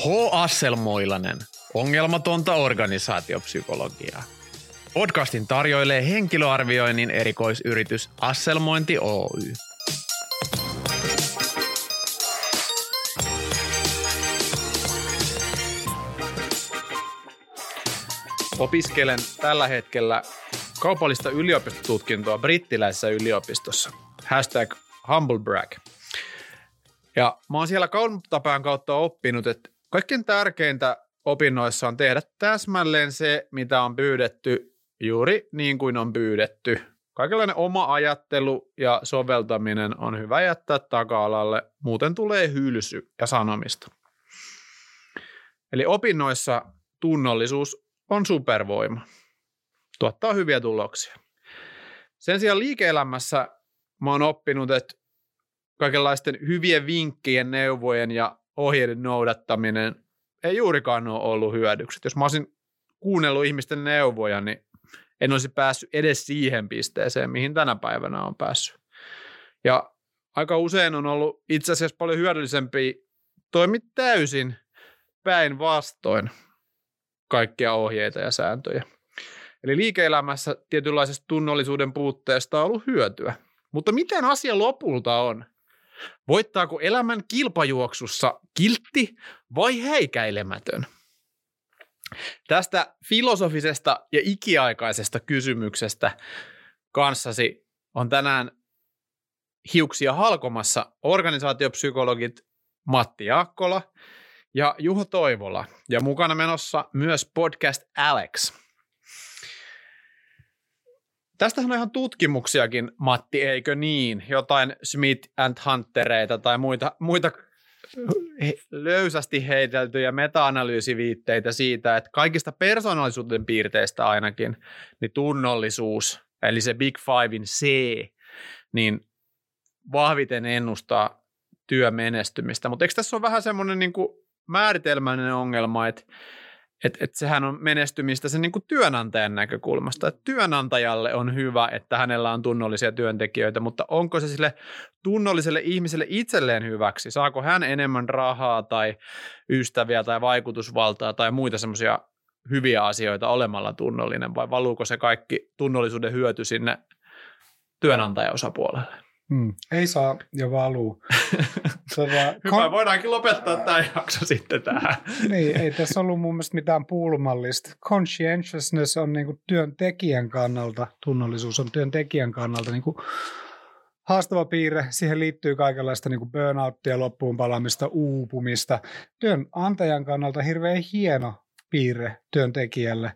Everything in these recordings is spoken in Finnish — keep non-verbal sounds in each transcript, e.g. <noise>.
H. Asselmoilanen, ongelmatonta organisaatiopsykologiaa. Podcastin tarjoilee henkilöarvioinnin erikoisyritys Asselmointi Oy. Opiskelen tällä hetkellä kaupallista yliopistotutkintoa brittiläisessä yliopistossa. Hashtag humblebrag. Ja mä oon siellä kauttapään kautta oppinut, että kaikkein tärkeintä opinnoissa on tehdä täsmälleen se, mitä on pyydetty juuri niin kuin on pyydetty. Kaikenlainen oma ajattelu ja soveltaminen on hyvä jättää taka-alalle, muuten tulee hylsy ja sanomista. Eli opinnoissa tunnollisuus on supervoima. Tuottaa hyviä tuloksia. Sen sijaan liike-elämässä mä oon oppinut, että kaikenlaisten hyvien vinkkien, neuvojen ja ohjeiden noudattaminen ei juurikaan ole ollut hyödyksi. Jos mä olisin kuunnellut ihmisten neuvoja, niin en olisi päässyt edes siihen pisteeseen, mihin tänä päivänä on päässyt. Ja aika usein on ollut itse asiassa paljon hyödyllisempi toimia täysin päinvastoin kaikkia ohjeita ja sääntöjä. Eli liike-elämässä tietynlaisesta tunnollisuuden puutteesta on ollut hyötyä. Mutta miten asia lopulta on? Voittaako elämän kilpajuoksussa kiltti vai häikäilemätön? Tästä filosofisesta ja ikiaikaisesta kysymyksestä kanssasi on tänään hiuksia halkomassa organisaatiopsykologit Matti Jaakkola ja Juho Toivola ja mukana menossa myös podcast Alex. Tästähän on ihan tutkimuksiakin, Matti, eikö niin? Jotain Smith and Huntereita tai muita, muita löysästi heiteltyjä meta-analyysiviitteitä siitä, että kaikista persoonallisuuden piirteistä ainakin, niin tunnollisuus, eli se Big Fivein C, niin vahviten ennustaa työmenestymistä. Mutta eikö tässä ole vähän semmoinen niin määritelmällinen ongelma, että et, et sehän on menestymistä sen niin kuin työnantajan näkökulmasta. Et työnantajalle on hyvä, että hänellä on tunnollisia työntekijöitä, mutta onko se sille tunnolliselle ihmiselle itselleen hyväksi? Saako hän enemmän rahaa tai ystäviä tai vaikutusvaltaa tai muita semmoisia hyviä asioita olemalla tunnollinen vai valuuko se kaikki tunnollisuuden hyöty sinne työnantajaosapuolelle? Hmm. Ei saa ja valuu. <laughs> Tota, Hyvä, kon... voidaankin lopettaa tämä jakso sitten tähän. <laughs> niin, ei tässä ollut mun mielestä mitään pulmallista. Conscientiousness on niin työntekijän kannalta, tunnollisuus on työntekijän kannalta niin kuin haastava piirre. Siihen liittyy kaikenlaista niin kuin burnouttia, loppuun palaamista, uupumista. Työnantajan kannalta hirveän hieno piirre työntekijälle.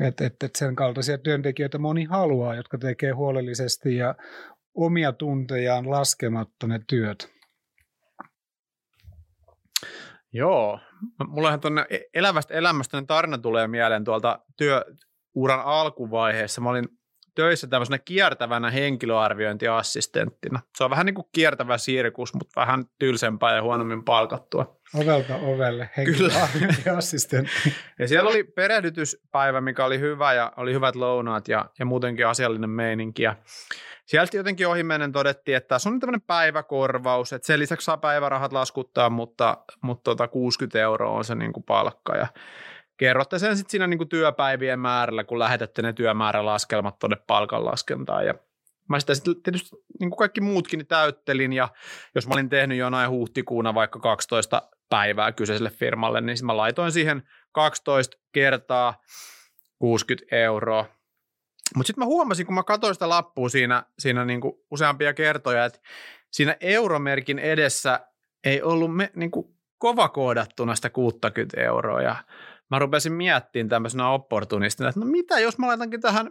Että et, et sen kaltaisia työntekijöitä moni haluaa, jotka tekee huolellisesti ja omia tuntejaan laskematta ne työt. Joo, mullahan tuonne e-, elävästä elämästä tarina tulee mieleen tuolta työuran alkuvaiheessa. Mä olin töissä tämmöisenä kiertävänä henkilöarviointiassistenttina. Se on vähän niin kuin kiertävä sirkus, mutta vähän tylsempää ja huonommin palkattua. Ovelta ovelle henkilöarviointiassistentti. ja siellä oli perehdytyspäivä, mikä oli hyvä ja oli hyvät lounaat ja, ja muutenkin asiallinen meininki. Ja sieltä jotenkin ohimennen todettiin, että tässä on tämmöinen päiväkorvaus, että sen lisäksi saa päivärahat laskuttaa, mutta, mutta tota 60 euroa on se niin kuin palkka ja kerrotte sen sitten siinä niin kuin työpäivien määrällä, kun lähetätte ne työmäärälaskelmat tuonne palkanlaskentaan. Ja Mä sitä sitten tietysti niin kuin kaikki muutkin täyttelin. Ja jos mä olin tehnyt jonain huhtikuuna vaikka 12 päivää kyseiselle firmalle, niin mä laitoin siihen 12 kertaa 60 euroa. Mutta sitten mä huomasin, kun mä katsoin sitä lappua siinä, siinä niinku useampia kertoja, että siinä euromerkin edessä ei ollut me, niinku kovakoodattuna sitä 60 euroa. Ja mä rupesin miettimään tämmöisenä opportunistina, että no mitä jos mä laitankin tähän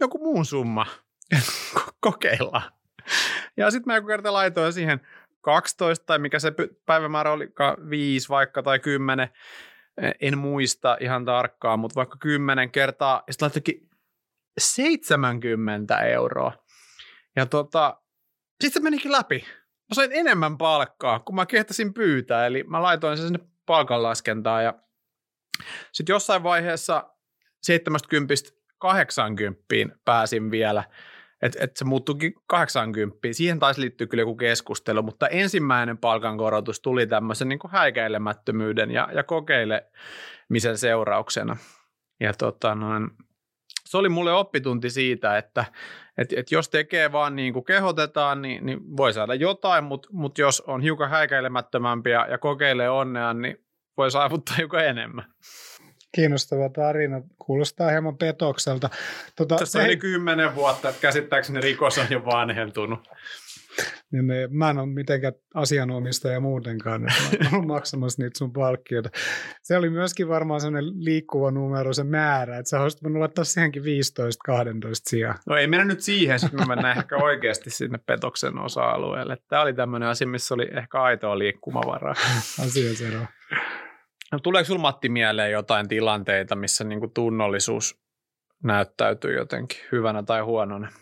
joku muun summa, <laughs> kokeillaan. Ja sitten mä joku kerta laitoin siihen 12 tai mikä se päivämäärä oli, 5 vaikka tai 10, en muista ihan tarkkaan, mutta vaikka 10 kertaa, ja sitten laitoinkin 70 euroa. Ja tota, sitten se menikin läpi. Mä sain enemmän palkkaa, kun mä kehtasin pyytää, eli mä laitoin sen sinne palkanlaskentaan ja sitten jossain vaiheessa 70 80 pääsin vielä, että et se muuttuikin 80. Siihen taisi liittyä kyllä joku keskustelu, mutta ensimmäinen palkankorotus tuli tämmöisen niin kuin häikäilemättömyyden ja, ja kokeilemisen seurauksena. Ja tota noin, se oli mulle oppitunti siitä, että et, et jos tekee vaan niin kuin kehotetaan, niin, niin voi saada jotain, mutta mut jos on hiukan häikäilemättömämpi ja, ja kokeilee onnea, niin voi saavuttaa <laughs> hiukan enemmän. Kiinnostava tarina. Kuulostaa hieman petokselta. Tota, Tässä on yli kymmenen vuotta, että käsittääkseni rikos on jo vanhentunut. Niin me, mä en ole mitenkään asianomistaja muutenkaan, mä olen <laughs> maksamassa niitä sun palkkioita. Se oli myöskin varmaan sellainen liikkuva numero se määrä, että sä olisit voinut laittaa siihenkin 15-12 sijaan. No ei mennä nyt siihen, sitten me mennään ehkä oikeasti sinne petoksen osa-alueelle. Tämä oli tämmöinen asia, missä oli ehkä aitoa liikkumavaraa. <laughs> Asiasero. No, tuleeko sinulla Matti mieleen jotain tilanteita, missä niin kuin tunnollisuus näyttäytyy jotenkin hyvänä tai huonona?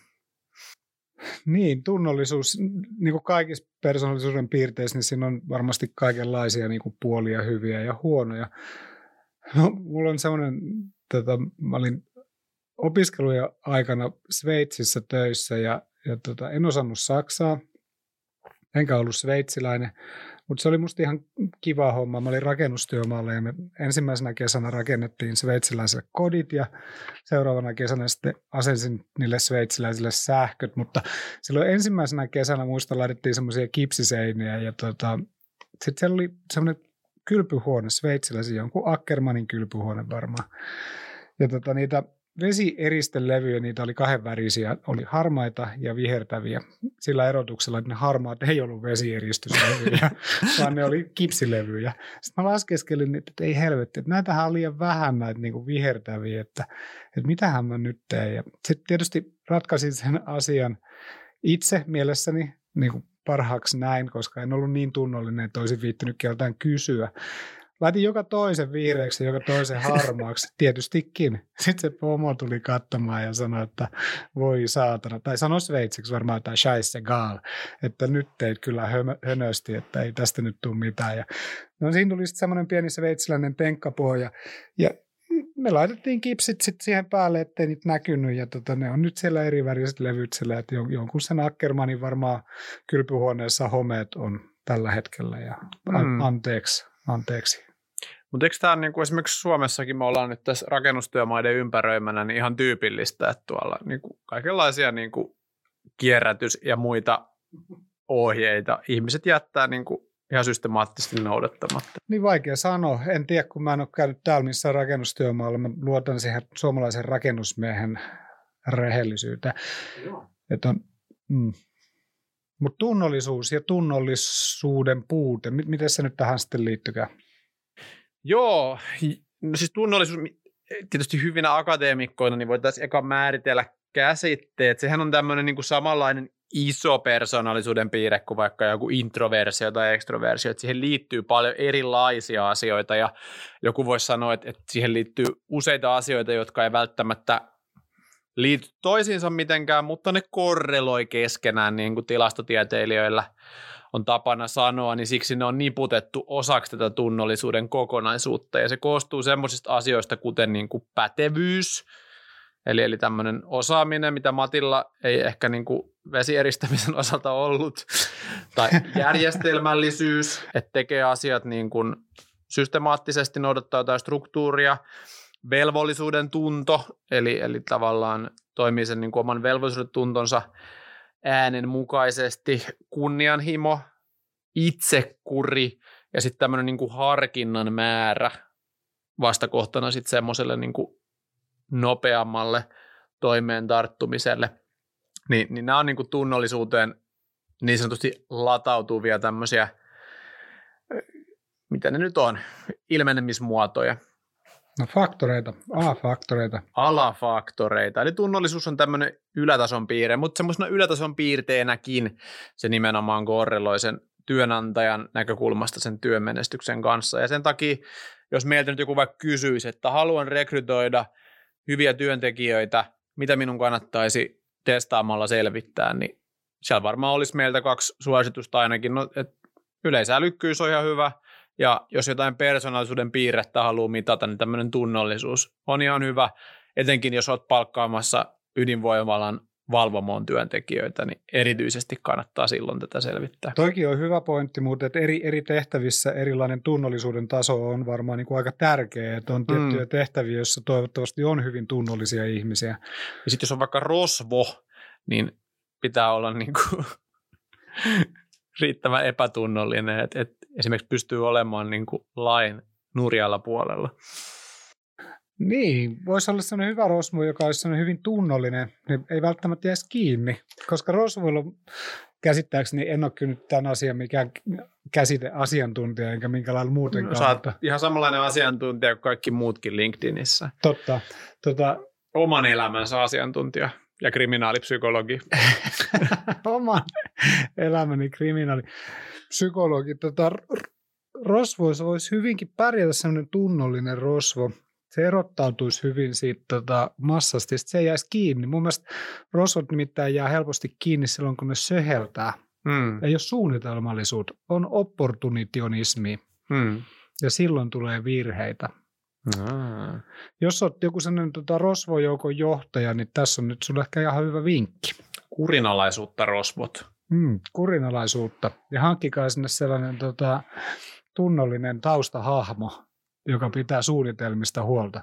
Niin, tunnollisuus, niin kuin kaikissa persoonallisuuden piirteissä, niin siinä on varmasti kaikenlaisia niin kuin puolia, hyviä ja huonoja. No, mulla on semmoinen, tota, mä olin opiskeluja aikana Sveitsissä töissä ja, ja tota, en osannut saksaa, enkä ollut sveitsiläinen. Mutta se oli musta ihan kiva homma. Mä olin rakennustyömaalla ja me ensimmäisenä kesänä rakennettiin sveitsiläisille kodit ja seuraavana kesänä sitten asensin niille sveitsiläisille sähköt. Mutta silloin ensimmäisenä kesänä muista laitettiin semmoisia kipsiseiniä ja tota, sitten siellä oli semmoinen kylpyhuone sveitsiläisiä, jonkun Ackermanin kylpyhuone varmaan. Ja tota, niitä vesieristelevyjä, niitä oli kahden värisiä, oli harmaita ja vihertäviä. Sillä erotuksella, että ne harmaat ei ollut vesieristyslevyjä, <laughs> vaan ne oli kipsilevyjä. Sitten mä laskeskelin, että ei helvetti, että näitähän on liian vähän näitä niin vihertäviä, että, että mitähän mä nyt teen. Ja sitten tietysti ratkaisin sen asian itse mielessäni niin kuin parhaaksi näin, koska en ollut niin tunnollinen, että olisin viittynyt keltään kysyä. Laitin joka toisen vihreäksi joka toisen harmaaksi, tietystikin. Sitten se pomo tuli katsomaan ja sanoi, että voi saatana, tai sanoi sveitsiksi varmaan, että scheisse gal, että nyt teit kyllä hönösti, että ei tästä nyt tule mitään. Ja, no siinä tuli sitten semmoinen pieni sveitsiläinen tenkkapohja, ja me laitettiin kipsit sitten siihen päälle, ettei niitä näkynyt, ja tota, ne on nyt siellä eri väriset levyt sillä, että jonkun sen Ackermanin varmaan kylpyhuoneessa homeet on tällä hetkellä, ja mm. anteeksi, anteeksi. Mutta eikö tämä niin kuin esimerkiksi Suomessakin me ollaan nyt tässä rakennustyömaiden ympäröimänä niin ihan tyypillistä, että tuolla niin kuin kaikenlaisia niin kuin kierrätys- ja muita ohjeita ihmiset jättää niin kuin ihan systemaattisesti noudattamatta. Niin vaikea sanoa. En tiedä, kun mä en ole käynyt täällä missään rakennustyömaalla. Mä luotan siihen suomalaisen rakennusmiehen rehellisyyteen. Joo. Että on, mm. Mutta tunnollisuus ja tunnollisuuden puute, miten se nyt tähän sitten liittykää? Joo, no siis tunnollisuus, tietysti hyvinä akateemikkoina, niin voitaisiin eka määritellä käsitteet. Sehän on tämmöinen niin kuin samanlainen iso persoonallisuuden piirre kuin vaikka joku introversio tai ekstroversio, että siihen liittyy paljon erilaisia asioita ja joku voisi sanoa, että, että siihen liittyy useita asioita, jotka ei välttämättä liity toisiinsa mitenkään, mutta ne korreloi keskenään niin kuin tilastotieteilijöillä – on tapana sanoa, niin siksi ne on niputettu osaksi tätä tunnollisuuden kokonaisuutta. Ja se koostuu semmoisista asioista, kuten niin kuin pätevyys, eli, eli tämmöinen osaaminen, mitä Matilla ei ehkä niin kuin vesieristämisen <laughs> osalta ollut, tai järjestelmällisyys, että tekee asiat niin kuin systemaattisesti, noudattaa jotain struktuuria, velvollisuuden tunto, eli, eli tavallaan toimii sen niin kuin oman velvollisuuden tuntonsa äänen mukaisesti kunnianhimo, itsekuri ja sitten tämmöinen niin harkinnan määrä vastakohtana sitten semmoiselle niin nopeammalle toimeen tarttumiselle. Niin, niin nämä on niin kuin tunnollisuuteen niin sanotusti latautuvia tämmöisiä, mitä ne nyt on, ilmenemismuotoja. No faktoreita, alafaktoreita. Alafaktoreita, eli tunnollisuus on tämmöinen ylätason piirre, mutta semmoisena ylätason piirteenäkin se nimenomaan korreloi sen työnantajan näkökulmasta sen työmenestyksen kanssa. Ja sen takia, jos meiltä nyt joku vaikka kysyisi, että haluan rekrytoida hyviä työntekijöitä, mitä minun kannattaisi testaamalla selvittää, niin siellä varmaan olisi meiltä kaksi suositusta ainakin. No, että yleisälykkyys on ihan hyvä – ja jos jotain persoonallisuuden piirrettä haluaa mitata, niin tämmöinen tunnollisuus on ihan hyvä, etenkin jos olet palkkaamassa ydinvoimalan valvomoon työntekijöitä, niin erityisesti kannattaa silloin tätä selvittää. Toikin on hyvä pointti, mutta että eri, eri tehtävissä erilainen tunnollisuuden taso on varmaan niin kuin aika tärkeä, että on tiettyjä mm. tehtäviä, joissa toivottavasti on hyvin tunnollisia ihmisiä. Ja sitten jos on vaikka rosvo, niin pitää olla niin kuin <laughs> riittävän epätunnollinen, että, että esimerkiksi pystyy olemaan niin kuin lain nurjalla puolella. Niin, voisi olla sellainen hyvä rosvo, joka olisi sellainen hyvin tunnollinen, niin ei välttämättä jäisi kiinni, koska rosvoilla käsittääkseni en ole kyllä tämän asian mikään käsite asiantuntija, enkä minkälailla muutenkaan. No, sä oot ihan samanlainen asiantuntija kuin kaikki muutkin LinkedInissä. Totta. Tota... Oman elämänsä asiantuntija ja kriminaalipsykologi. <laughs> Oman elämäni kriminaalipsykologi. Tota, rosvoissa voisi hyvinkin pärjätä sellainen tunnollinen rosvo, se erottautuisi hyvin siitä tota, massasta, ja se jäisi kiinni. Mun mielestä rosvot nimittäin jää helposti kiinni silloin, kun ne söheltää. Mm. Ei ole suunnitelmallisuutta, on opportunitionismi. Mm. Ja silloin tulee virheitä. Jos olet joku sellainen tota, rosvojoukon johtaja, niin tässä on nyt sulle ehkä ihan hyvä vinkki. Kurinalaisuutta rosvot. Mm, kurinalaisuutta. Ja hankkikaa sinne sellainen tota, tunnollinen taustahahmo, joka pitää suunnitelmista huolta.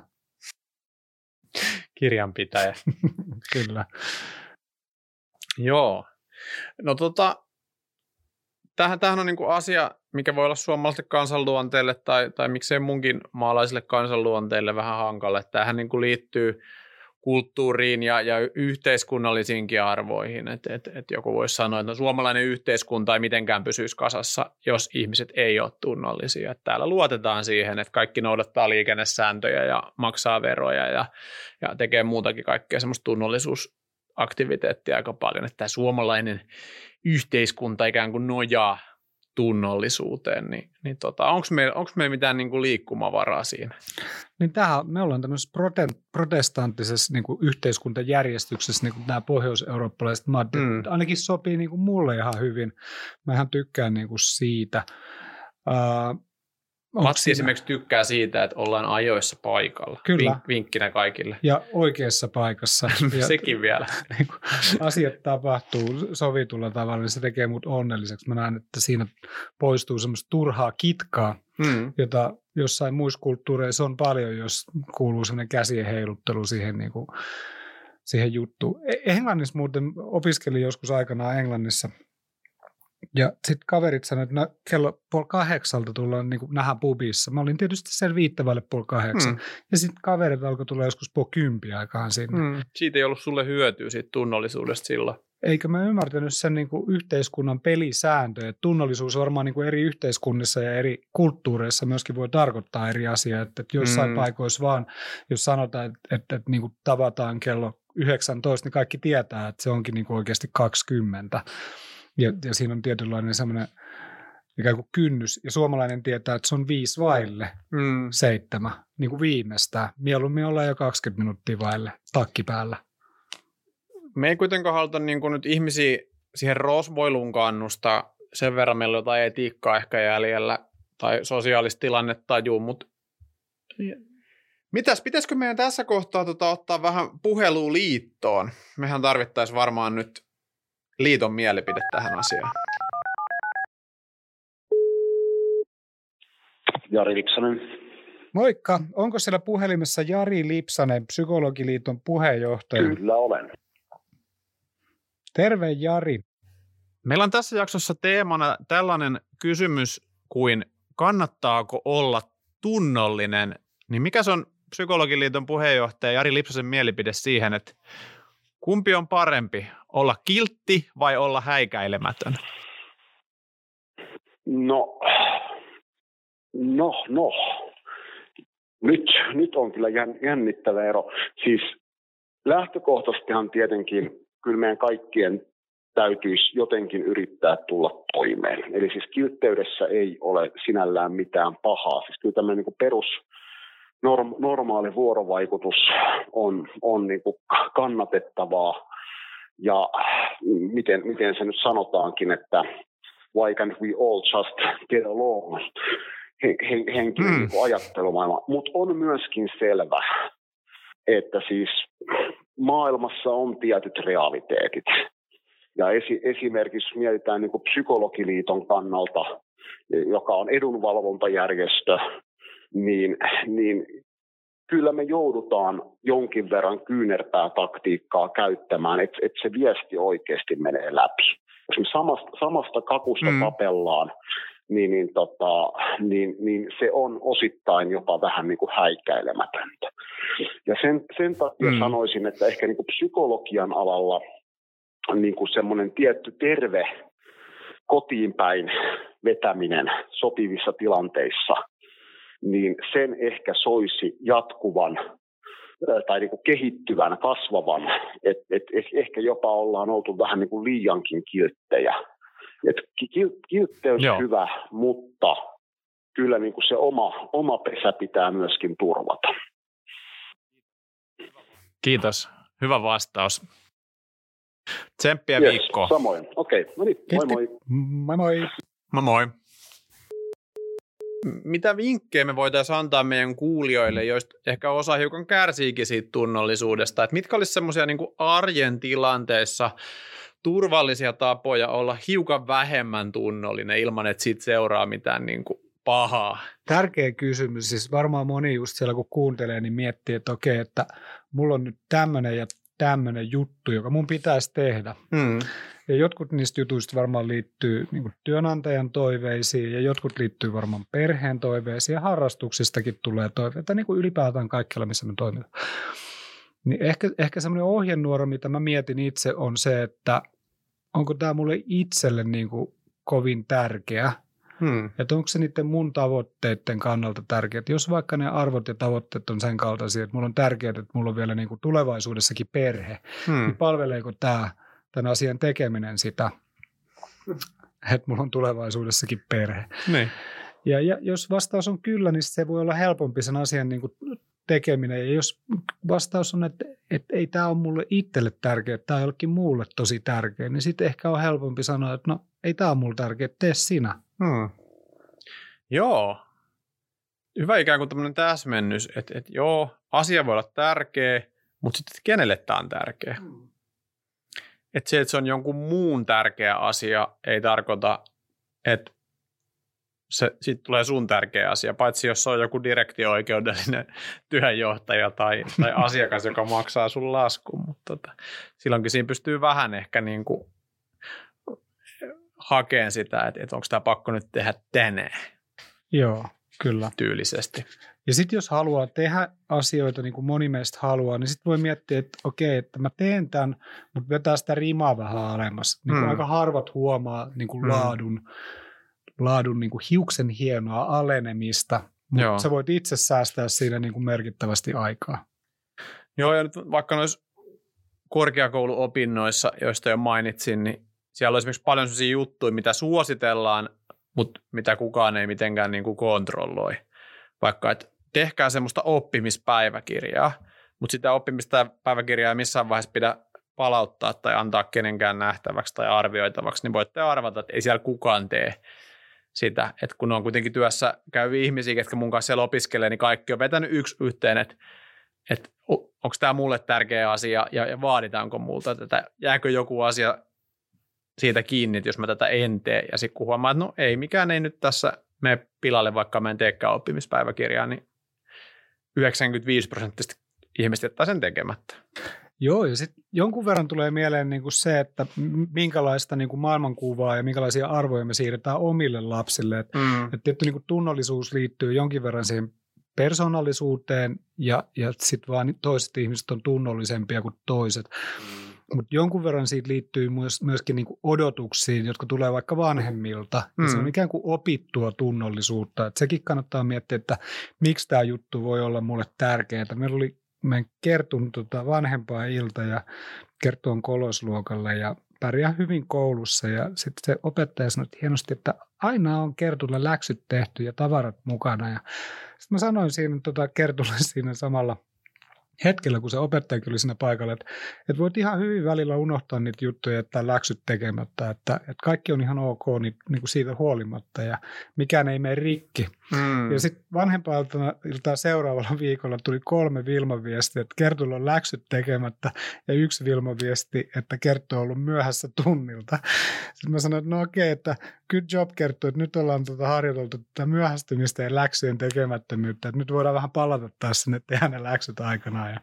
Kirjanpitäjä. <laughs> Kyllä. Joo. No tota, tämähän, tämähän on niin asia, mikä voi olla suomalaiselle kansanluonteelle tai, tai miksei munkin maalaisille kansanluonteille vähän hankala. Tämähän niin liittyy kulttuuriin ja, ja yhteiskunnallisiinkin arvoihin. Et, et, et joku voisi sanoa, että no, suomalainen yhteiskunta ei mitenkään pysyisi kasassa, jos ihmiset ei ole tunnollisia. Et täällä luotetaan siihen, että kaikki noudattaa liikennesääntöjä ja maksaa veroja ja, ja tekee muutakin kaikkea semmoista tunnollisuusaktiviteettia aika paljon. Että tämä suomalainen yhteiskunta ikään kuin nojaa tunnollisuuteen, niin, niin tota, onko meillä, onko meillä mitään niin kuin liikkumavaraa siinä? Niin tämähän, me ollaan tämmöisessä protestanttisessa niin kuin yhteiskuntajärjestyksessä, niin kuin nämä pohjois-eurooppalaiset maat, mm. ainakin sopii niin kuin mulle ihan hyvin. Mä ihan tykkään niin kuin siitä. Uh, Matti esimerkiksi tykkää siitä, että ollaan ajoissa paikalla. Kyllä. Vink, vinkkinä kaikille. Ja oikeassa paikassa. <laughs> ja Sekin vielä. <laughs> Niin asiat tapahtuu sovitulla tavalla, niin se tekee mut onnelliseksi. Mä näen, että siinä poistuu semmoista turhaa kitkaa, hmm. jota jossain muissa kulttuureissa on paljon, jos kuuluu semmoinen käsien heiluttelu siihen, niin kuin, siihen juttuun. E- Englannissa muuten opiskelin joskus aikanaan Englannissa – ja sitten kaverit sanoivat, että no, kello puoli kahdeksalta tullaan niin nähdä pubissa. Mä olin tietysti sen viittävälle puoli kahdeksan. Mm. Ja sitten kaverit alkoi tulla joskus puoli kympi aikaan sinne. Mm. Siitä ei ollut sulle hyötyä siitä tunnollisuudesta silloin. Eikö mä ymmärtänyt sen niin kuin yhteiskunnan pelisääntöjä. Tunnollisuus varmaan niin kuin eri yhteiskunnissa ja eri kulttuureissa myöskin voi tarkoittaa eri asiaa. Että, että jossain mm. paikoissa vaan, jos sanotaan, että, että, että niin kuin tavataan kello 19, niin kaikki tietää, että se onkin niin kuin oikeasti 20. Ja, ja siinä on tietynlainen semmoinen ikään kuin kynnys. Ja suomalainen tietää, että se on viisi vaille mm. seitsemän, niin kuin viimeistään. Mieluummin ollaan jo 20 minuuttia vaille takki päällä. Me ei kuitenkaan haluta niin kuin nyt ihmisiä siihen rosvoiluun kannusta. Sen verran meillä on jotain etiikkaa ehkä jäljellä tai sosiaalista tilannetta juu, mutta Mitäs, pitäisikö meidän tässä kohtaa tota, ottaa vähän puheluliittoon? Mehän tarvittaisiin varmaan nyt liiton mielipide tähän asiaan? Jari Lipsanen. Moikka. Onko siellä puhelimessa Jari Lipsanen, Psykologiliiton puheenjohtaja? Kyllä olen. Terve Jari. Meillä on tässä jaksossa teemana tällainen kysymys kuin kannattaako olla tunnollinen. Niin mikä se on Psykologiliiton puheenjohtaja Jari Lipsasen mielipide siihen, että Kumpi on parempi, olla kiltti vai olla häikäilemätön? No, no, no. Nyt, nyt on kyllä jännittävä ero. Siis lähtökohtaisestihan tietenkin kyllä meidän kaikkien täytyisi jotenkin yrittää tulla toimeen. Eli siis kiltteydessä ei ole sinällään mitään pahaa. Siis kyllä tämmöinen niin perus norm, normaali vuorovaikutus on, on niin kuin kannatettavaa. Ja miten, miten se nyt sanotaankin, että why can't we all just get along, henkilön mm. niin ajattelumaailma. Mutta on myöskin selvä, että siis maailmassa on tietyt realiteetit. Ja esi- esimerkiksi mietitään niin kuin psykologiliiton kannalta, joka on edunvalvontajärjestö, niin, niin kyllä me joudutaan jonkin verran kyynärpää taktiikkaa käyttämään, että, että se viesti oikeasti menee läpi. Jos me samasta, samasta kakusta mm. tapellaan, niin, niin, tota, niin, niin se on osittain jopa vähän niin kuin häikäilemätöntä. Ja sen, sen takia mm. sanoisin, että ehkä niin kuin psykologian alalla niin kuin semmoinen tietty terve kotiin päin vetäminen sopivissa tilanteissa, niin sen ehkä soisi jatkuvan tai niin kuin kehittyvän, kasvavan, että et, et ehkä jopa ollaan oltu vähän niin kuin liiankin kilttejä. Et kiltteys on hyvä, mutta kyllä niin kuin se oma, oma pesä pitää myöskin turvata. Kiitos. Hyvä vastaus. Tsemppiä yes, viikkoa. Samoin. Okei, okay. no niin, moi moi. Moi moi. Moi moi. Mitä vinkkejä me voitaisiin antaa meidän kuulijoille, joista ehkä osa hiukan kärsiikin siitä tunnollisuudesta, että mitkä olisi semmoisia niin arjen tilanteissa turvallisia tapoja olla hiukan vähemmän tunnollinen ilman, että siitä seuraa mitään niin kuin pahaa? Tärkeä kysymys. Siis varmaan moni just siellä kun kuuntelee, niin miettii, että okei, että mulla on nyt tämmöinen ja tämmöinen juttu, joka mun pitäisi tehdä. Mm. Ja jotkut niistä jutuista varmaan liittyy niin kuin työnantajan toiveisiin ja jotkut liittyy varmaan perheen toiveisiin ja harrastuksistakin tulee toiveita, niin kuin ylipäätään kaikkialla, missä me toimitaan. Niin ehkä, ehkä semmoinen ohjenuoro, mitä mä mietin itse, on se, että onko tämä mulle itselle niin kuin kovin tärkeä – Hmm. Että onko se niiden mun tavoitteiden kannalta tärkeää. Jos vaikka ne arvot ja tavoitteet on sen kaltaisia, että mulla on tärkeää, että mulla on vielä niin kuin tulevaisuudessakin perhe, hmm. niin palveleeko tämä, tämän asian tekeminen sitä, että mulla on tulevaisuudessakin perhe. Niin. Ja, ja jos vastaus on kyllä, niin se voi olla helpompi sen asian niin kuin tekeminen. Ja jos vastaus on, että, että ei tämä ole mulle itselle tärkeä, tämä on jollekin muulle tosi tärkeä, niin sitten ehkä on helpompi sanoa, että no ei tämä ole mulle tärkeä, tee sinä. Hmm. Joo. Hyvä ikään kuin tämmöinen täsmennys, että, että joo, asia voi olla tärkeä, mutta sitten kenelle tämä on tärkeä. Hmm. Että se, että se on jonkun muun tärkeä asia, ei tarkoita, että se sitten tulee sun tärkeä asia, paitsi jos se on joku direktio-oikeudellinen <laughs> työnjohtaja tai, tai <laughs> asiakas, joka maksaa sun laskun, mutta tota, silloinkin siinä pystyy vähän ehkä niin kuin hakeen sitä, että, että onko tämä pakko nyt tehdä tänään. Joo, kyllä. Tyylisesti. Ja sitten jos haluaa tehdä asioita niin kuin moni meistä haluaa, niin sitten voi miettiä, että okei, että mä teen tämän, mutta vetää sitä rimaa vähän alemmas. Niin kuin mm. Aika harvat huomaa niin kuin mm. laadun, laadun niin kuin hiuksen hienoa alenemista, mutta Joo. sä voit itse säästää siinä niin kuin merkittävästi aikaa. Joo, ja nyt vaikka noissa korkeakouluopinnoissa, joista jo mainitsin, niin siellä on esimerkiksi paljon sellaisia juttuja, mitä suositellaan, mutta mitä kukaan ei mitenkään niin kuin kontrolloi. Vaikka, että tehkää semmoista oppimispäiväkirjaa, mutta sitä oppimista päiväkirjaa ei missään vaiheessa pidä palauttaa tai antaa kenenkään nähtäväksi tai arvioitavaksi, niin voitte arvata, että ei siellä kukaan tee sitä. Että kun on kuitenkin työssä käyviä ihmisiä, jotka mun kanssa siellä opiskelee, niin kaikki on vetänyt yksi yhteen, että, että onko tämä mulle tärkeä asia ja, ja vaaditaanko multa tätä, jääkö joku asia siitä kiinni, että jos mä tätä en tee, ja sitten kun huomaa, että no ei, mikään ei nyt tässä mene pilalle, vaikka mä en teekään oppimispäiväkirjaa, niin 95 prosenttisesti ihmiset jättää sen tekemättä. Joo, ja sitten jonkun verran tulee mieleen niin kuin se, että minkälaista niin kuin maailmankuvaa ja minkälaisia arvoja me siirretään omille lapsille. Et, mm. et tietty niin kuin tunnollisuus liittyy jonkin verran siihen persoonallisuuteen ja, ja sitten vaan toiset ihmiset on tunnollisempia kuin toiset. Mm. Mutta jonkun verran siitä liittyy myös, myöskin niin odotuksiin, jotka tulee vaikka vanhemmilta. Mm. Ja se on mm. ikään kuin opittua tunnollisuutta. Et sekin kannattaa miettiä, että miksi tämä juttu voi olla mulle tärkeää. Meillä oli meidän Kertun tota vanhempaa ilta ja Kerttu on kolosluokalle ja pärjää hyvin koulussa. Ja sitten se opettaja sanoi että hienosti, että aina on Kertulle läksyt tehty ja tavarat mukana. Ja sitten mä sanoin siinä tota Kertulle <laughs> siinä samalla – hetkellä, kun se opettajakin oli siinä paikalla, että, että voit ihan hyvin välillä unohtaa niitä juttuja, että läksyt tekemättä, että, että kaikki on ihan ok niin, niin kuin siitä huolimatta ja mikään ei mene rikki. Mm. Ja sitten vanhempailta seuraavalla <laughs> viikolla tuli kolme Vilma-viestiä, että Kertulla on läksyt tekemättä ja yksi Vilma-viesti, että Kerttu on ollut myöhässä tunnilta. <laughs> Sitten mä sanoin, että no okei, että good job Kerttu, että nyt ollaan tuota harjoiteltu tätä myöhästymistä ja läksyjen tekemättömyyttä, että nyt voidaan vähän palata taas sinne tehdä ne läksyt aikanaan ja,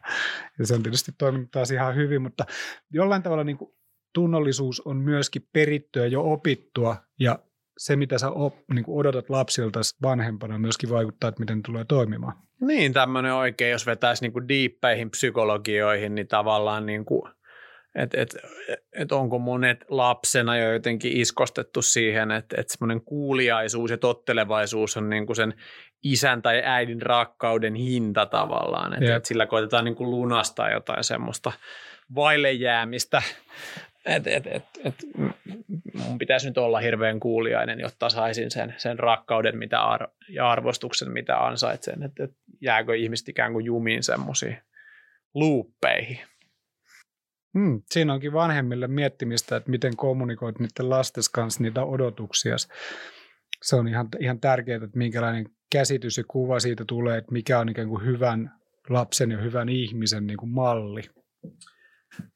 ja se on tietysti toiminut taas ihan hyvin, mutta jollain tavalla niin kuin tunnollisuus on myöskin perittyä jo opittua ja se, mitä sä op, niin kuin odotat lapsilta vanhempana, myöskin vaikuttaa, että miten tulee toimimaan. Niin, tämmöinen oikein, jos vetäisi niin kuin diippeihin psykologioihin, niin tavallaan niin kuin, että et, et onko monet lapsena jo jotenkin iskostettu siihen, että et semmoinen kuuliaisuus ja tottelevaisuus on niin kuin sen isän tai äidin rakkauden hinta tavallaan, että et sillä koitetaan niin kuin lunastaa jotain semmoista vaille jäämistä et, et, et, et, mun pitäisi nyt olla hirveän kuuliainen, jotta saisin sen, sen rakkauden mitä ar- ja arvostuksen, mitä ansaitsen. Että et, jääkö ihmiset ikään kuin jumiin semmoisiin luuppeihin. Hmm, siinä onkin vanhemmille miettimistä, että miten kommunikoit niiden lasten kanssa niitä odotuksia. Se on ihan, ihan tärkeää, että minkälainen käsitys ja kuva siitä tulee, että mikä on ikään kuin hyvän lapsen ja hyvän ihmisen niin kuin malli.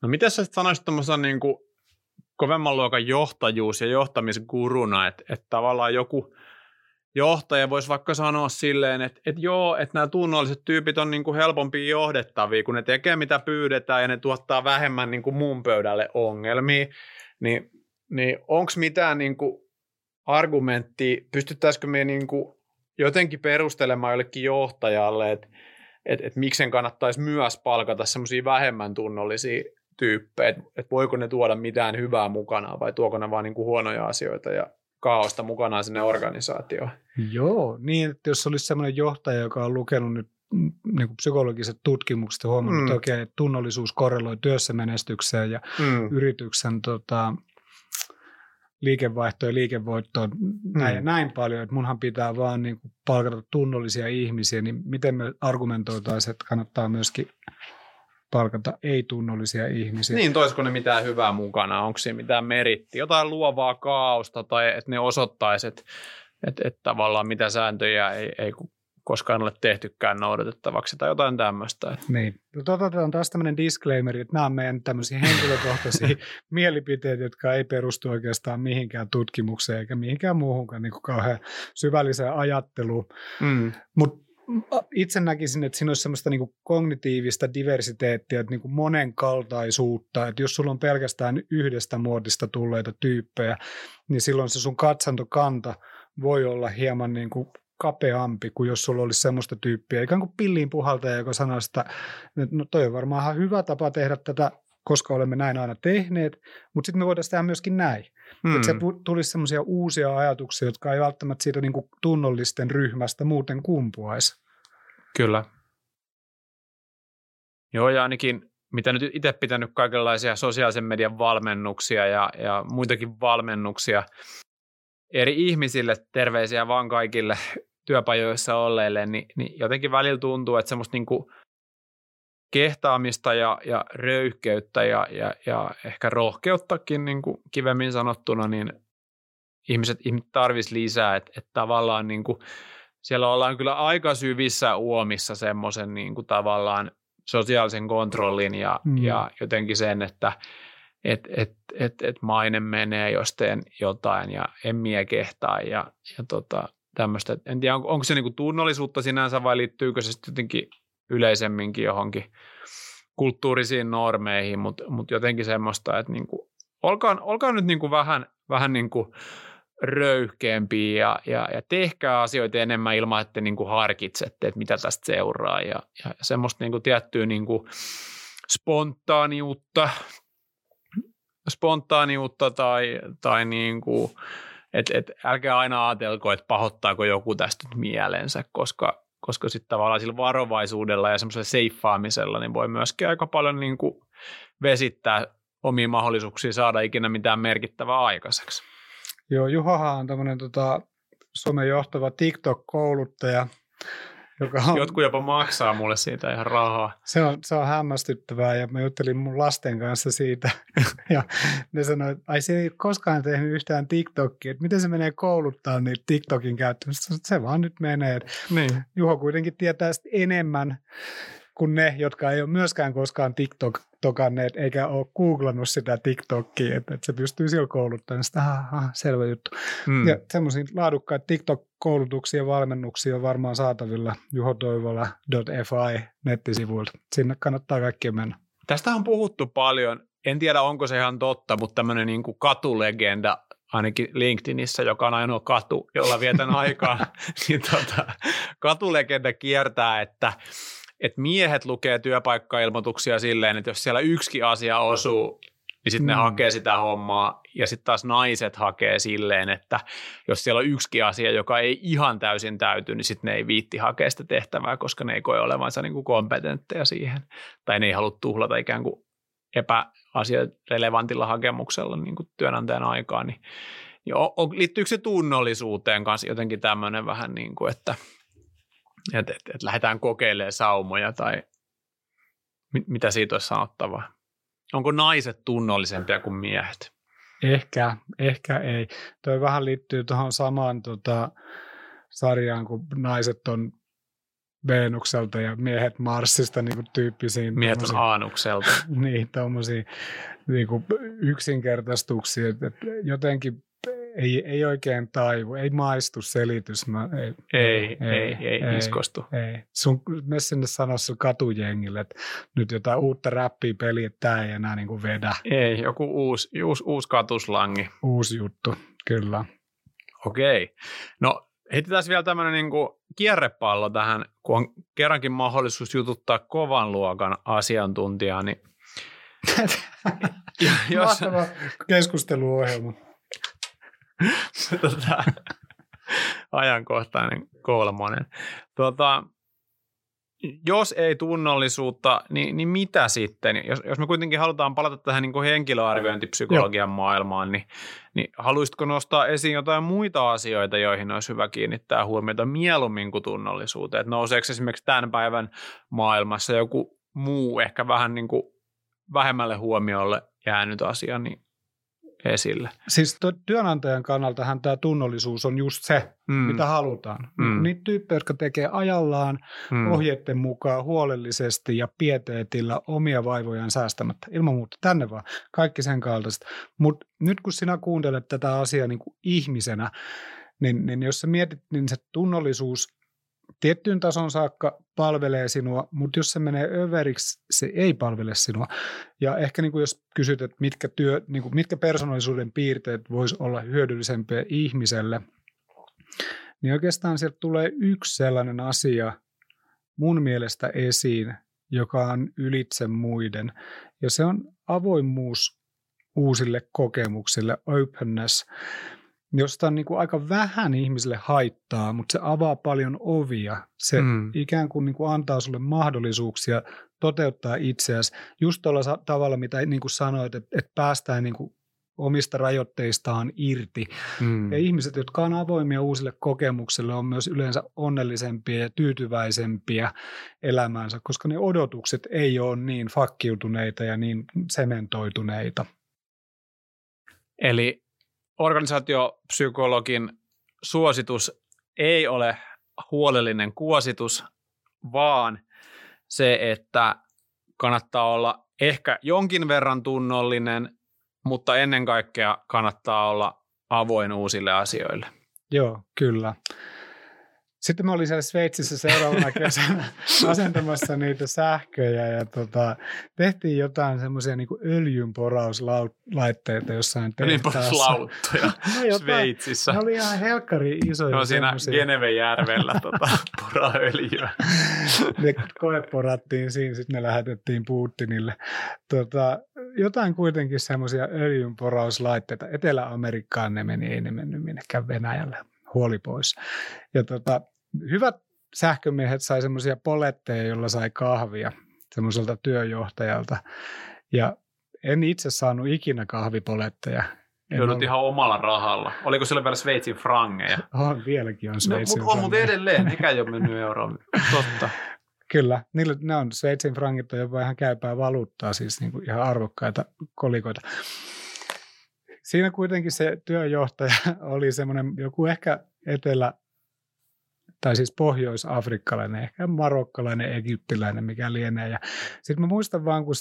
No miten sä sanoisit tuommoisen niin kuin kovemman luokan johtajuus ja johtamisguruna, että, että tavallaan joku johtaja voisi vaikka sanoa silleen, että, että joo, että nämä tunnolliset tyypit on niin kuin helpompi johdettavia, kun ne tekee mitä pyydetään ja ne tuottaa vähemmän niin kuin mun pöydälle ongelmia, niin, niin onko mitään niin kuin argumenttia, pystyttäisikö me niin kuin jotenkin perustelemaan jollekin johtajalle, että että et miksen kannattaisi myös palkata semmoisia vähemmän tunnollisia tyyppejä, että et voiko ne tuoda mitään hyvää mukanaan vai tuoko ne vaan niin kuin huonoja asioita ja kaaosta mukanaan sinne organisaatioon. Joo, niin että jos olisi semmoinen johtaja, joka on lukenut nyt mm, niin kuin psykologiset tutkimukset ja huomannut, mm. että okay, tunnollisuus korreloi työssä menestykseen ja mm. yrityksen tota, liikevaihtoa ja liikevoittoa mm. näin ja näin paljon, että munhan pitää vaan niin kuin palkata tunnollisia ihmisiä, niin miten me argumentoitaisiin, että kannattaa myöskin palkata ei-tunnollisia ihmisiä. Niin, toisiko ne mitään hyvää mukana? Onko siinä mitään meritti? Jotain luovaa kaaosta tai että ne osoittaisi, että, että, että tavallaan mitä sääntöjä ei, ei koskaan ole tehtykään noudatettavaksi tai jotain tämmöistä. Niin. No, tota, on taas tämmöinen disclaimer, että nämä on meidän tämmöisiä henkilökohtaisia <laughs> mielipiteitä, jotka ei perustu oikeastaan mihinkään tutkimukseen eikä mihinkään muuhunkaan niin kuin kauhean syvälliseen ajatteluun. Mm. Mutta itse näkisin, että siinä olisi semmoista niin kognitiivista diversiteettiä, että niin monenkaltaisuutta, että jos sulla on pelkästään yhdestä muodista tulleita tyyppejä, niin silloin se sun katsantokanta voi olla hieman niin kuin kapeampi kuin jos sulla olisi semmoista tyyppiä, ikään kuin pilliin puhaltaja, joka sanoo että no toi on varmaan ihan hyvä tapa tehdä tätä, koska olemme näin aina tehneet, mutta sitten me voitaisiin tehdä myöskin näin. Hmm. Että se tulisi semmoisia uusia ajatuksia, jotka ei välttämättä siitä niin kuin tunnollisten ryhmästä muuten kumpuaisi. Kyllä. Joo, ja ainakin mitä nyt itse pitänyt kaikenlaisia sosiaalisen median valmennuksia ja, ja muitakin valmennuksia eri ihmisille, terveisiä vaan kaikille työpajoissa olleille, niin, niin jotenkin välillä tuntuu, että semmoista niin kuin kehtaamista ja, ja röyhkeyttä ja, ja, ja ehkä rohkeuttakin niin kuin kivemmin sanottuna, niin ihmiset, ihmiset tarvitsisi lisää, että, että tavallaan niin kuin, siellä ollaan kyllä aika syvissä uomissa semmoisen niin kuin tavallaan sosiaalisen kontrollin ja, mm. ja jotenkin sen, että et, et, et, et maine menee, jos teen jotain ja en mie kehtaa ja, ja tota, tämmöistä. En tiedä, onko, onko se niinku tunnollisuutta sinänsä vai liittyykö se sitten jotenkin yleisemminkin johonkin kulttuurisiin normeihin, mutta mut jotenkin semmoista, että niinku, olkaa, olkaa nyt niinku vähän, vähän niinku röyhkeämpiä ja, ja, ja tehkää asioita enemmän ilman, että niinku harkitsette, että mitä tästä seuraa. Ja, ja semmoista niinku tiettyä niinku spontaaniutta, spontaaniutta tai, tai niinku, että et älkää aina ajatelko, että pahoittaako joku tästä nyt mielensä, koska, koska sitten tavallaan sillä varovaisuudella ja semmoisella seiffaamisella niin voi myöskin aika paljon niinku vesittää omia mahdollisuuksia saada ikinä mitään merkittävää aikaiseksi. Joo, Juhahan on tämmöinen tota, somen johtava TikTok-kouluttaja, Joka on, Jotkut jopa maksaa mulle siitä ihan rahaa. se, on, se on hämmästyttävää ja mä juttelin mun lasten kanssa siitä <laughs> ja ne sanoi, että ai se ei koskaan tehnyt yhtään TikTokia, että miten se menee kouluttaa niitä TikTokin käyttämistä. Se vaan nyt menee. Niin. Juho kuitenkin tietää enemmän kuin ne, jotka ei ole myöskään koskaan TikTok tokanneet eikä ole googlannut sitä TikTokia, että, että se pystyy sillä kouluttamaan sitä, aha, selvä juttu. Mm. Ja semmoisia laadukkaita TikTok-koulutuksia ja valmennuksia on varmaan saatavilla juhotoivola.fi nettisivuilta. Sinne kannattaa kaikkien mennä. Tästä on puhuttu paljon. En tiedä, onko se ihan totta, mutta tämmöinen niin kuin katulegenda, ainakin LinkedInissä, joka on ainoa katu, jolla vietän <laughs> aikaa, niin tota, katulegenda kiertää, että, että miehet lukee työpaikkailmoituksia silleen, että jos siellä yksikin asia osuu, niin sitten ne Mm. hakee sitä hommaa. Ja sitten taas naiset hakee silleen, että jos siellä on yksikin asia, joka ei ihan täysin täyty, niin sitten ne ei viitti hakea sitä tehtävää, koska ne ei koe olevansa niin kuin kompetentteja siihen. Tai ne ei halua tuhlata ikään kuin epäasiarelevantilla hakemuksella niin kuin työnantajan aikaa. Niin, niin o- o- liittyykö se tunnollisuuteen kanssa jotenkin tämmöinen vähän niin kuin, että et, et, et lähdetään kokeilemaan saumoja tai mit, mitä siitä olisi sanottavaa? Onko naiset tunnollisempia kuin miehet? Ehkä, ehkä ei. Toi vähän liittyy tuohon samaan tota, sarjaan, kun naiset on Venukselta ja miehet Marsista niin kuin tyyppisiin. Miehet on aanukselta. <laughs> niin, tuommoisia niin yksinkertaistuksia, että että jotenkin ei, ei oikein taivu, ei maistu selitys. Mä, ei, Ei, ei, ei, ei, ei. iskostu. ei. Sun, me sinne sanoa sun katujengille, että nyt jotain uutta räppiä peliä, että tämä ei enää niin kuin vedä. Ei, joku uusi, uusi, uusi katuslangi. Uusi juttu, kyllä. Okei. No heitetään vielä tämmöinen niin kierrepallo tähän, kun on kerrankin mahdollisuus jututtaa kovan luokan asiantuntijaa, niin <laughs> jos, Mahtava keskusteluohjelma. Tota, ajankohtainen kolmonen. Tota, jos ei tunnollisuutta, niin, niin mitä sitten? Jos, jos me kuitenkin halutaan palata tähän niin kuin henkilöarviointipsykologian maailmaan, niin, niin haluaisitko nostaa esiin jotain muita asioita, joihin olisi hyvä kiinnittää huomiota mieluummin kuin tunnollisuuteen? Että nouseeko esimerkiksi tämän päivän maailmassa joku muu ehkä vähän niin kuin vähemmälle huomiolle jäänyt asia niin esille? Siis työnantajan kannaltahan tämä tunnollisuus on just se, Mm. mitä halutaan. Mm. Niitä tyyppejä, jotka tekee ajallaan, mm. ohjeiden mukaan huolellisesti ja pieteetillä omia vaivojaan säästämättä. Ilman muuta, tänne vaan. Kaikki sen kaltaiset. Mutta nyt kun sinä kuuntelet tätä asiaa niin kuin ihmisenä, niin, niin jos sä mietit, niin se tunnollisuus tiettyyn tason saakka palvelee sinua, mutta jos se menee överiksi, se ei palvele sinua. Ja ehkä niin kuin jos kysyt, että mitkä, työ, niin kuin mitkä persoonallisuuden piirteet voisi olla hyödyllisempiä ihmiselle, niin oikeastaan sieltä tulee yksi sellainen asia mun mielestä esiin, joka on ylitse muiden. Ja se on avoimuus uusille kokemuksille, openness, josta on niin kuin aika vähän ihmisille haittaa, mutta se avaa paljon ovia. Se Mm. ikään kuin, niin kuin antaa sulle mahdollisuuksia toteuttaa itseäsi just tuolla tavalla, mitä niin kuin sanoit, että, että päästään niin kuin omista rajoitteistaan irti. Mm. Ja ihmiset, jotka on avoimia uusille kokemuksille, on myös yleensä onnellisempia ja tyytyväisempiä elämäänsä, koska ne odotukset ei ole niin fakkiutuneita ja niin sementoituneita. Eli organisaatiopsykologin suositus ei ole huolellinen kuositus, vaan se, että kannattaa olla ehkä jonkin verran tunnollinen, mutta ennen kaikkea kannattaa olla avoin uusille asioille. Joo, kyllä. Sitten mä olin siellä Sveitsissä seuraavana kesänä <laughs> asentamassa niitä sähköjä ja tota, tehtiin jotain semmoisia niin öljynporauslaitteita jossain tehtaassa. lauttoja <laughs> No jotain, Sveitsissä. ne oli ihan helkkari isoja. Ne on siinä semmosia. Geneven järvellä <laughs> tota, poraöljyä. ne koeporattiin siinä, sitten ne lähetettiin Putinille. Tota, jotain kuitenkin semmoisia öljynporauslaitteita. Etelä-Amerikkaan ne meni, ei ne mennyt minnekään Venäjälle. Huoli pois. Ja tota, hyvät sähkömiehet sai semmoisia poletteja, joilla sai kahvia semmoiselta työjohtajalta. Ja en itse saanut ikinä kahvipoletteja. En Joudut ollut. ihan omalla rahalla. Oliko sillä vielä Sveitsin frangeja? On, vieläkin on No, Sveitsin mutta on mutta edelleen, mikä ei ole mennyt euroon. Totta. <laughs> Kyllä, niillä, ne on Sveitsin frangit on jopa ihan käypää valuuttaa, siis niin kuin ihan arvokkaita kolikoita. Siinä kuitenkin se työjohtaja <laughs> oli semmoinen joku ehkä etelä, tai siis pohjois-afrikkalainen, ehkä marokkalainen, egyptiläinen, mikä lienee. Ja sitten mä muistan vaan, kun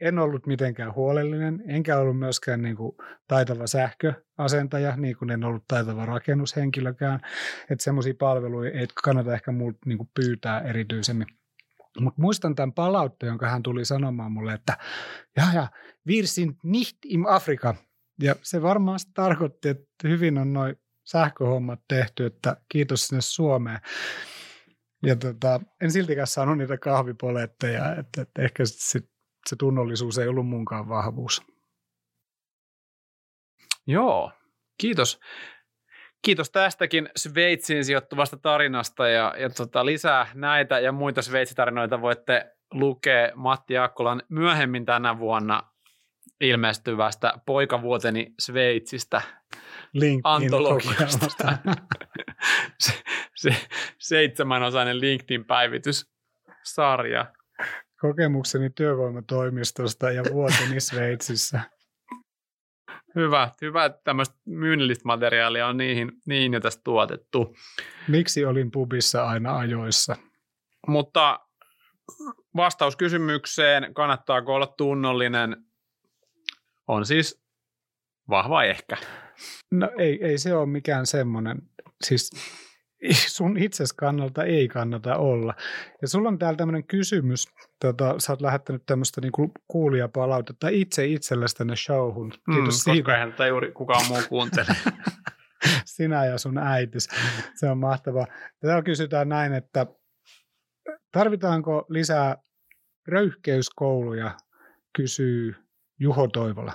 en ollut mitenkään huolellinen, enkä ollut myöskään niin kuin taitava sähköasentaja, niin kuin en ollut taitava rakennushenkilökään. Että semmoisia palveluja ei kannata ehkä multa niin kuin pyytää erityisemmin. Mutta muistan tämän palautteen, jonka hän tuli sanomaan mulle, että ja, ja, wir sind nicht im Afrika. Ja se varmaan tarkoitti, että hyvin on noin sähköhommat tehty, että kiitos sinne Suomeen. Ja tota, en siltikään saanut niitä kahvipoletteja, että, että ehkä sit, sit, se tunnollisuus ei ollut munkaan vahvuus. Joo, kiitos. Kiitos tästäkin Sveitsiin sijoittuvasta tarinasta ja, ja tota, lisää näitä ja muita Sveitsitarinoita voitte lukea Matti Akkolan myöhemmin tänä vuonna ilmestyvästä Poikavuoteni Sveitsistä antologiasta. <laughs> se, se seitsemänosainen LinkedIn-päivityssarja. Kokemukseni työvoimatoimistosta ja vuoteni Sveitsissä. Hyvä, hyvä että tämmöistä myynnillistä materiaalia on niihin, niihin jo tästä tuotettu. Miksi olin pubissa aina ajoissa? Mutta vastaus kysymykseen, kannattaako olla tunnollinen, on siis vahva ehkä. No ei, ei se ole mikään semmoinen, siis <laughs> sun itses kannalta ei kannata olla. Ja sulla on täällä tämmöinen kysymys, tota, sä oot lähettänyt tämmöistä niinku kuulijapalautetta itse itsellesi tänne showhun. Kiitos Mm, mm, koska siitä, eihän tätä juuri kukaan muu kuuntele. <laughs> sinä ja sun äitis. Se on mahtavaa. Täällä kysytään näin, että tarvitaanko lisää röyhkeyskouluja, kysyy Juho Toivola.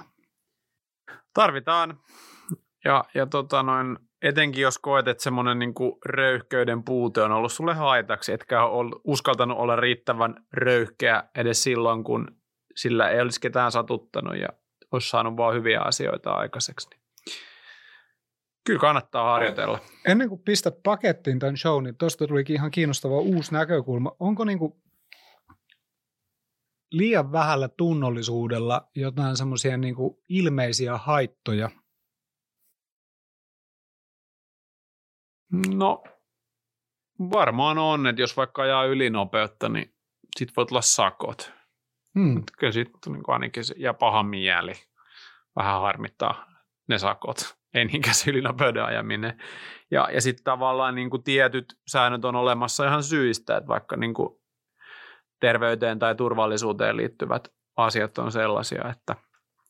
Tarvitaan. Ja, ja tota noin, etenkin jos koet, että semmoinen niin röyhkeyden puute on ollut sulle haitaksi, etkä ole uskaltanut olla riittävän röyhkeä edes silloin, kun sillä ei olisi ketään satuttanut ja olisi saanut vaan hyviä asioita aikaiseksi. Niin kyllä kannattaa harjoitella. Ennen kuin pistät pakettiin tämän show, niin tuosta tulikin ihan kiinnostava uusi näkökulma. Onko niin kuin liian vähällä tunnollisuudella jotain semmoisia niin ilmeisiä haittoja? No varmaan on, että jos vaikka ajaa ylinopeutta, niin sit voi tulla sakot. Hmm. Kyllä sitten niin ainakin se, ja paha mieli. Vähän harmittaa ne sakot, ei niinkään se ylinopeuden ajaminen. Ja, ja sitten tavallaan niin kuin tietyt säännöt on olemassa ihan syistä, että vaikka niin kuin terveyteen tai turvallisuuteen liittyvät asiat on sellaisia, että,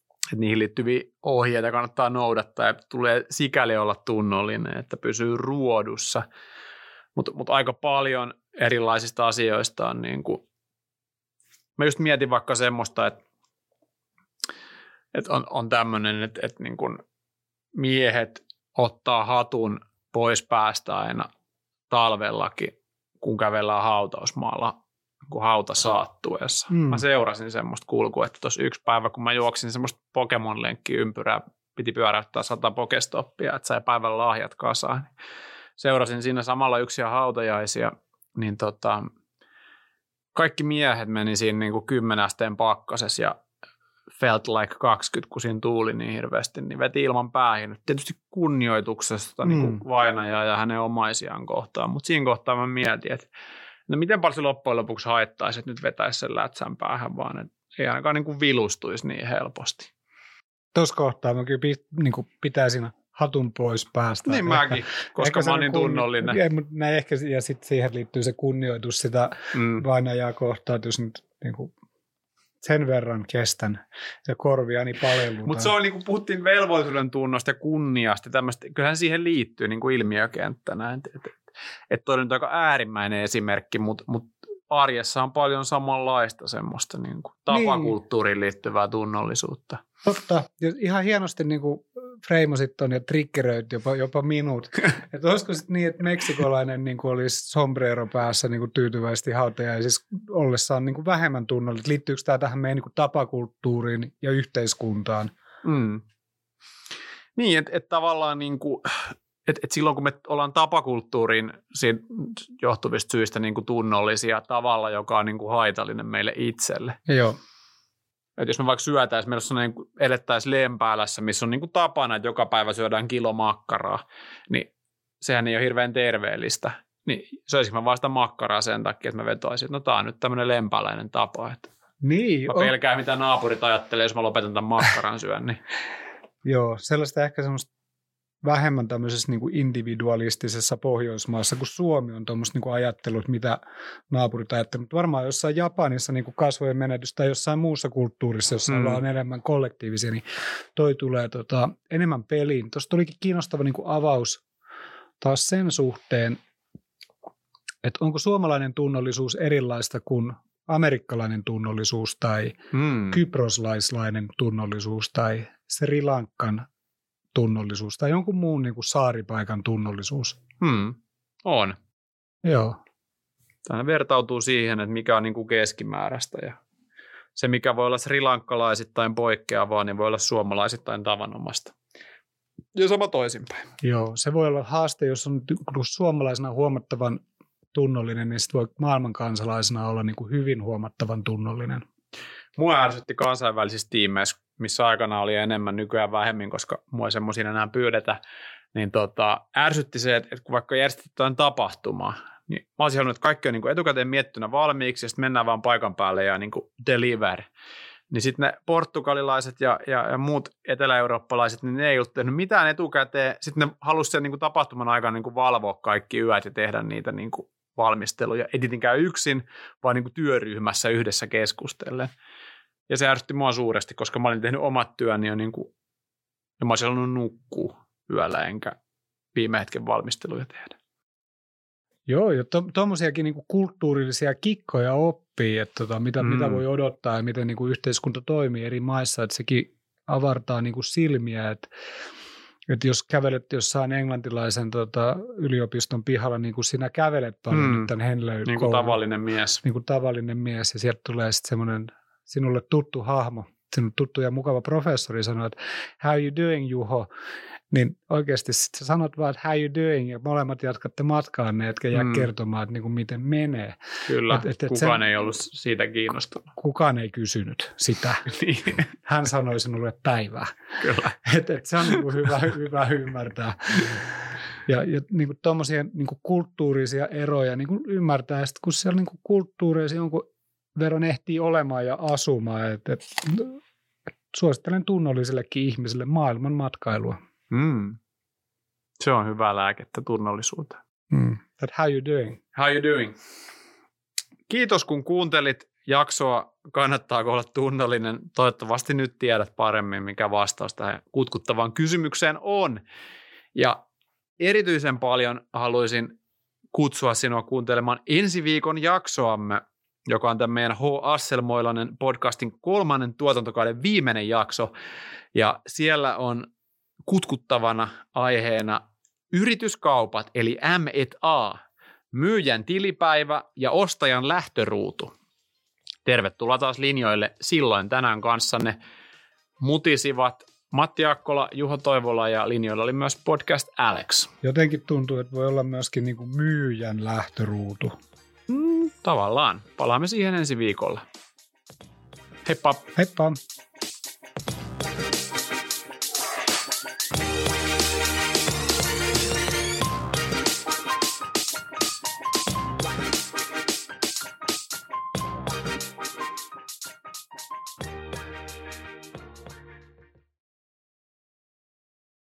että niihin liittyviä ohjeita kannattaa noudattaa ja tulee sikäli olla tunnollinen, että pysyy ruodussa. Mutta mut aika paljon erilaisista asioista on niin kuin mä just mietin vaikka semmoista, että, että on, on tämmöinen, että, että niin kuin miehet ottaa hatun pois päästä aina talvellakin, kun kävellään hautausmaalla kun hauta saattuessa. Mm. Mä seurasin semmoista kulkua, että tuossa yksi päivä, kun mä juoksin semmoista Pokemon-lenkkiä ympyrää, piti pyöräyttää sata pokestoppia, että sai päivän lahjat kasaan. Seurasin siinä samalla yksiä hautajaisia, niin tota, kaikki miehet meni siinä niin kuin 10 asteen pakkasessa ja felt like 20, kun siinä tuuli niin hirveästi, niin veti ilman päähin. Tietysti kunnioituksesta mm. niin kuin vainajaa ja hänen omaisiaan kohtaan, mutta siinä kohtaa mä mietin, että no miten paljon se loppujen lopuksi haittaisi, että nyt vetäisi sen lätsän päähän, vaan että ei ainakaan niin kuin vilustuisi niin helposti. Tuossa kohtaa mä kyllä niin kuin pitäisin hatun pois päästä. Niin ehkä, mäkin, koska mä oon niin tunnollinen. Kunni- mutta näin ehkä, ja sitten siihen liittyy se kunnioitus sitä Mm. vainajaa kohtaan, että jos nyt niin kuin sen verran kestän ja korviani palellutaan. Mutta se on niin kuin puhuttiin velvollisuuden tunnosta ja kunniasta, tämmöistä, kyllähän siihen liittyy niin kuin ilmiökenttänä. Että et, et, et toi nyt aika äärimmäinen esimerkki, mutta mut arjessa on paljon samanlaista semmoista niin kuin tapakulttuuriin liittyvää tunnollisuutta. Totta. Ja ihan hienosti niin kuin freimasit ton ja triggeröit jopa, jopa minut. <laughs> että olisiko sitten niin, että meksikolainen niin kuin olisi sombrero päässä niin kuin tyytyväisesti hautajaisissa ollessaan niin kuin vähemmän tunnollinen. Liittyykö tämä tähän meidän niin kuin tapakulttuuriin ja yhteiskuntaan? Mm. Niin, että et tavallaan niin kuin, et, et silloin kun me ollaan tapakulttuurin johtuvista syistä niin kuin tunnollisia tavalla, joka on niin kuin haitallinen meille itselle. Joo. Et jos me vaikka syötäisiin, meillä on niin elettäisiin lempäälässä, missä on niin kuin tapana, että joka päivä syödään kilo makkaraa, niin sehän ei ole hirveän terveellistä. Niin söisikö mä vasta makkaraa sen takia, että mä vetoisin, että no tää on nyt tämmöinen lempääläinen tapa. Että niin, mä pelkään, on... mitä naapurit ajattelee, jos mä lopetan tämän makkaran syön. Niin. <laughs> Joo, sellaista ehkä semmoista vähemmän tämmöisessä niin kuin individualistisessa Pohjoismaassa, kun Suomi on tuommoista niin ajattelut, mitä naapurit ajattelevat. Mutta varmaan jossain Japanissa niin kuin kasvojen menetys tai jossain muussa kulttuurissa, jossa mm. ollaan enemmän kollektiivisia, niin toi tulee tota, enemmän peliin. Tuossa tulikin kiinnostava niin kuin avaus taas sen suhteen, että onko suomalainen tunnollisuus erilaista kuin amerikkalainen tunnollisuus tai mm. kyproslaislainen tunnollisuus tai Sri Lankan tunnollisuus tai jonkun muun niin kuin saaripaikan tunnollisuus. Hmm. On. Joo. Tämä vertautuu siihen, että mikä on niin kuin keskimääräistä ja se, mikä voi olla srilankkalaisittain poikkeavaa, niin voi olla suomalaisittain tavanomasta. Ja sama toisinpäin. Joo, se voi olla haaste, jos on suomalaisena huomattavan tunnollinen, niin sitten voi maailmankansalaisena olla niin kuin hyvin huomattavan tunnollinen. Mua ärsytti kansainvälisissä tiimeissä, missä aikana oli enemmän, nykyään vähemmän, koska mua ei semmoisia enää pyydetä, niin tota, ärsytti se, että kun vaikka järjestetään tapahtuma, niin mä olisin halunnut, että kaikki on niin kuin etukäteen miettynä valmiiksi, ja sitten mennään vaan paikan päälle ja niin kuin deliver. Niin sitten ne portugalilaiset ja, ja, ja muut etelä-eurooppalaiset, niin ne ei ollut tehnyt mitään etukäteen. Sitten ne halusivat sen niin kuin tapahtuman aikana niin kuin valvoa kaikki yöt ja tehdä niitä niin kuin valmisteluja. Ei tietenkään yksin, vaan niin kuin työryhmässä yhdessä keskustellen. Ja se ärsytti mua suuresti, koska mä olin tehnyt omat työni jo niin kuin, ja mä olisin halunnut nukkua yöllä enkä viime hetken valmisteluja tehdä. Joo, ja tuommoisiakin to, niinku kulttuurillisia kikkoja oppii, että tota, mitä, mm. mitä voi odottaa ja miten niinku yhteiskunta toimii eri maissa, että sekin avartaa niinku silmiä, että että jos kävelet jossain englantilaisen tota, yliopiston pihalla, niin kuin sinä kävelet paljon mm. nyt tämän Henley Niin kuin tavallinen mies. Niin kuin tavallinen mies, ja sieltä tulee sitten semmoinen sinulle tuttu hahmo, sinulle tuttu ja mukava professori sanoo, että how you doing Juho? Niin oikeasti sitten sanot vaan, että how you doing, ja molemmat jatkatte matkaanne, etkä jää mm. kertomaan, että niin kuin miten menee. Kyllä, et, et, et kukaan sen, ei ollut siitä kiinnostunut. Kukaan ei kysynyt sitä. <laughs> niin. Hän sanoi sinulle päivää. Kyllä. <laughs> Et, et se on niin kuin hyvä, <laughs> hyvä ymmärtää. Ja, ja niin kuin tuommoisia niin kuin kulttuurisia eroja niin kuin ymmärtää, että kun siellä niin kuin kulttuureissa jonkun verran ehtii olemaan ja asumaan. Et, et, et suosittelen tunnollisillekin ihmisille maailman matkailua. Mm. Se on hyvä lääkettä tunnollisuuteen. Mm. That how you doing? How you doing? Kiitos kun kuuntelit jaksoa. Kannattaako olla tunnollinen? Toivottavasti nyt tiedät paremmin, mikä vastaus tähän kutkuttavaan kysymykseen on. Ja erityisen paljon haluaisin kutsua sinua kuuntelemaan ensi viikon jaksoamme, joka on tämän meidän H. Asselmoilainen podcastin kolmannen tuotantokauden viimeinen jakso. Ja siellä on kutkuttavana aiheena yrityskaupat, eli M&A, myyjän tilipäivä ja ostajan lähtöruutu. Tervetuloa taas linjoille silloin tänään kanssanne. Mutisivat Matti Akkola, Juho Toivola ja linjoilla oli myös podcast Alex. Jotenkin tuntuu, että voi olla myöskin niin kuin myyjän lähtöruutu. Tavallaan. Palaamme siihen ensi viikolla. Heippa! Heippa!